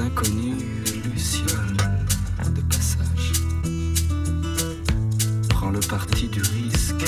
inconnus lucioles de passage. Prends le parti du risque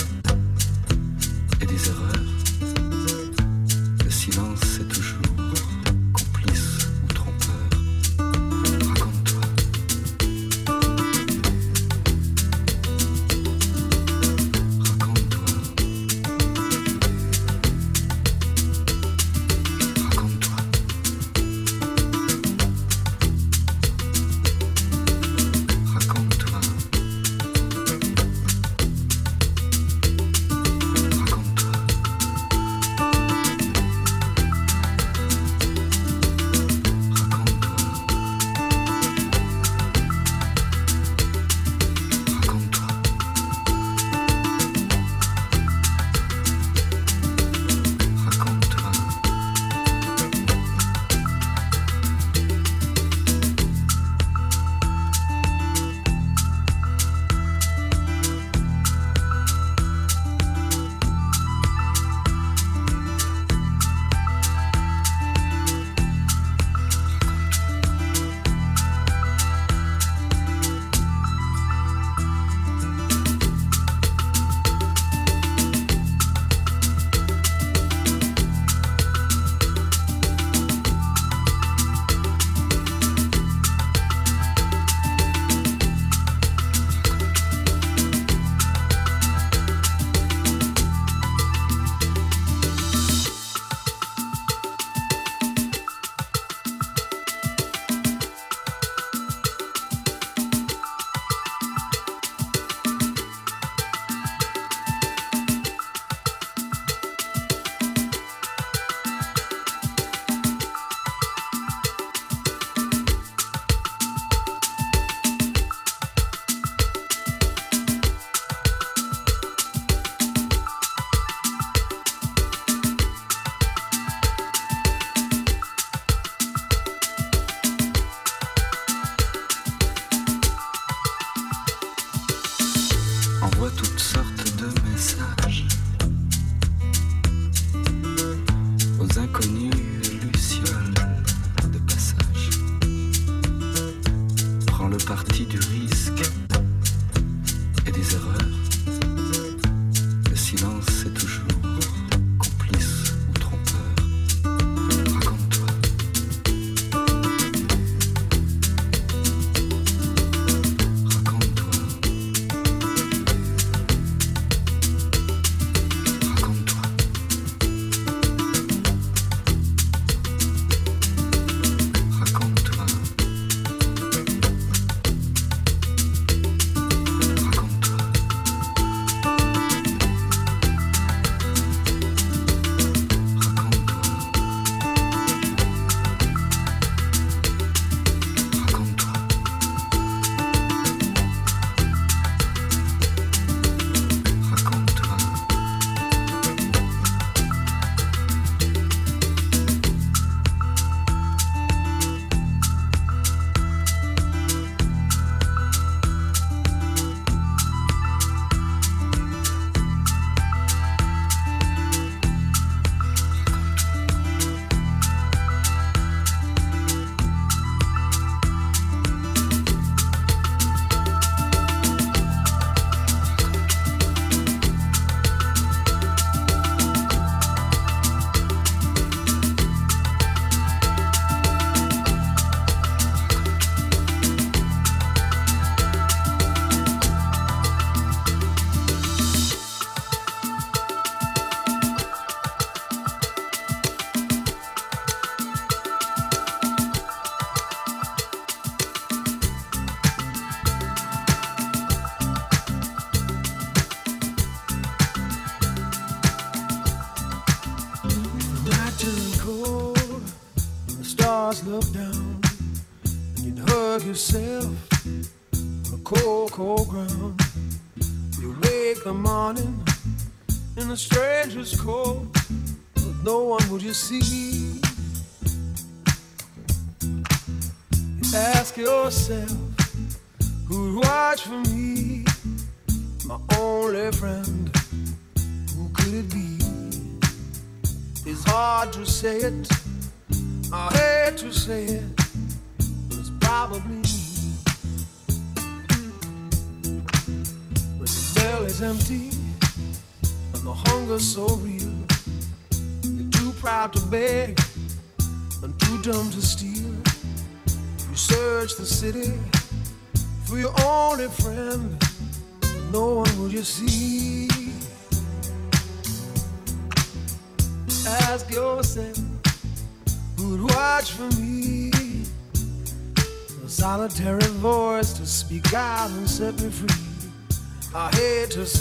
myself.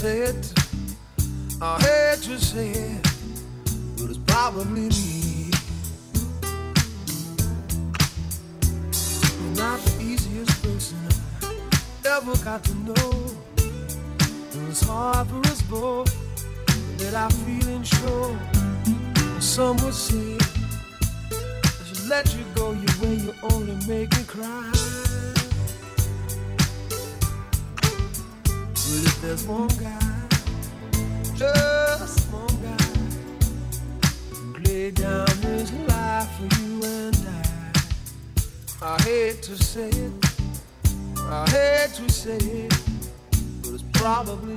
say it. there's one guy, just one God, lay down his life for you and I. I hate to say it, I hate to say it, but it's probably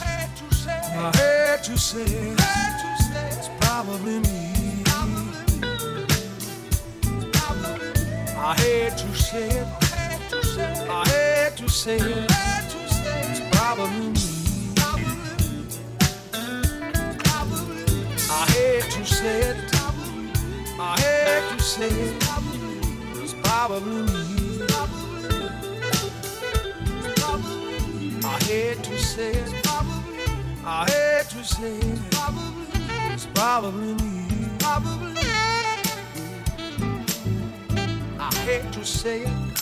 I hate to say it, it's probably me. I say. I say it. It's probably me. I say. I say it. It's probably me. I say it. I hate to say it. It's probably me. I hate to say it.